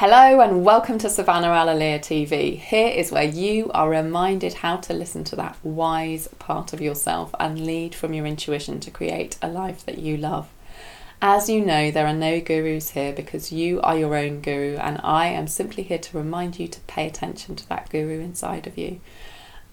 Hello and welcome to Savannah Alalia TV. Here is where you are reminded how to listen to that wise part of yourself and lead from your intuition to create a life that you love. As you know, there are no gurus here because you are your own guru, and I am simply here to remind you to pay attention to that guru inside of you.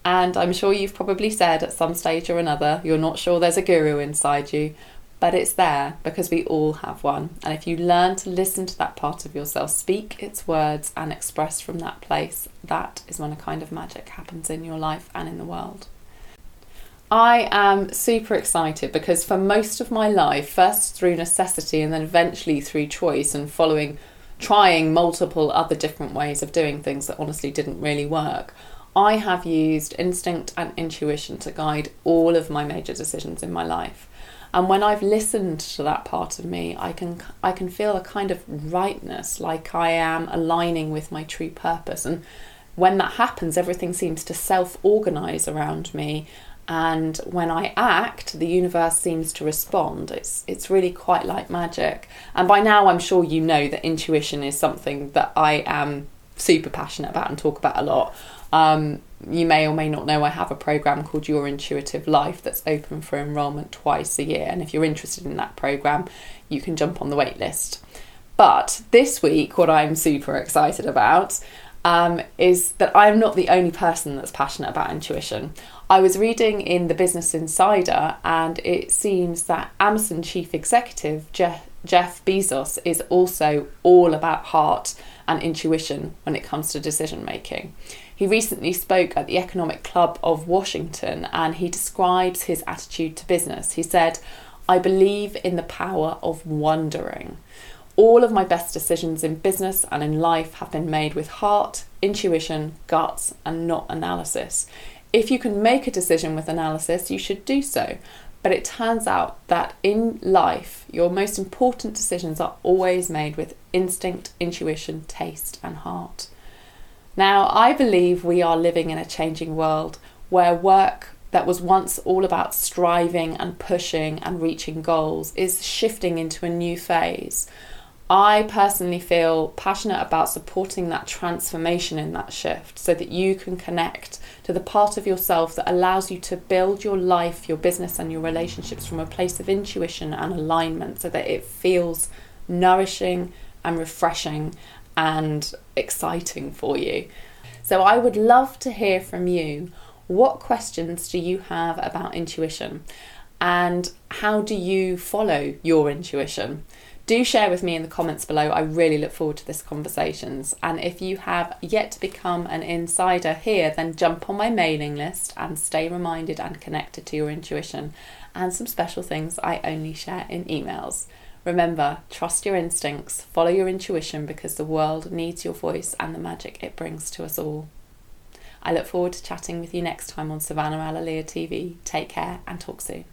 And I'm sure you've probably said at some stage or another, you're not sure there's a guru inside you but it's there because we all have one. And if you learn to listen to that part of yourself, speak its words, and express from that place, that is when a kind of magic happens in your life and in the world. I am super excited because for most of my life, first through necessity and then eventually through choice and following, trying multiple other different ways of doing things that honestly didn't really work, I have used instinct and intuition to guide all of my major decisions in my life. And when I've listened to that part of me, I can I can feel a kind of rightness, like I am aligning with my true purpose. And when that happens, everything seems to self-organize around me. And when I act, the universe seems to respond. It's it's really quite like magic. And by now, I'm sure you know that intuition is something that I am super passionate about and talk about a lot. Um, you may or may not know I have a program called Your Intuitive Life that's open for enrolment twice a year. And if you're interested in that program, you can jump on the wait list. But this week, what I'm super excited about um, is that I'm not the only person that's passionate about intuition. I was reading in the Business Insider, and it seems that Amazon chief executive Jeff, Jeff Bezos is also all about heart and intuition when it comes to decision making. He recently spoke at the Economic Club of Washington and he describes his attitude to business. He said, I believe in the power of wondering. All of my best decisions in business and in life have been made with heart, intuition, guts, and not analysis. If you can make a decision with analysis, you should do so. But it turns out that in life, your most important decisions are always made with instinct, intuition, taste, and heart. Now, I believe we are living in a changing world where work that was once all about striving and pushing and reaching goals is shifting into a new phase. I personally feel passionate about supporting that transformation in that shift so that you can connect to the part of yourself that allows you to build your life, your business, and your relationships from a place of intuition and alignment so that it feels nourishing and refreshing and exciting for you. So I would love to hear from you. What questions do you have about intuition? And how do you follow your intuition? Do share with me in the comments below. I really look forward to this conversations. And if you have yet to become an insider here, then jump on my mailing list and stay reminded and connected to your intuition and some special things I only share in emails. Remember, trust your instincts, follow your intuition because the world needs your voice and the magic it brings to us all. I look forward to chatting with you next time on Savannah Alalia TV. Take care and talk soon.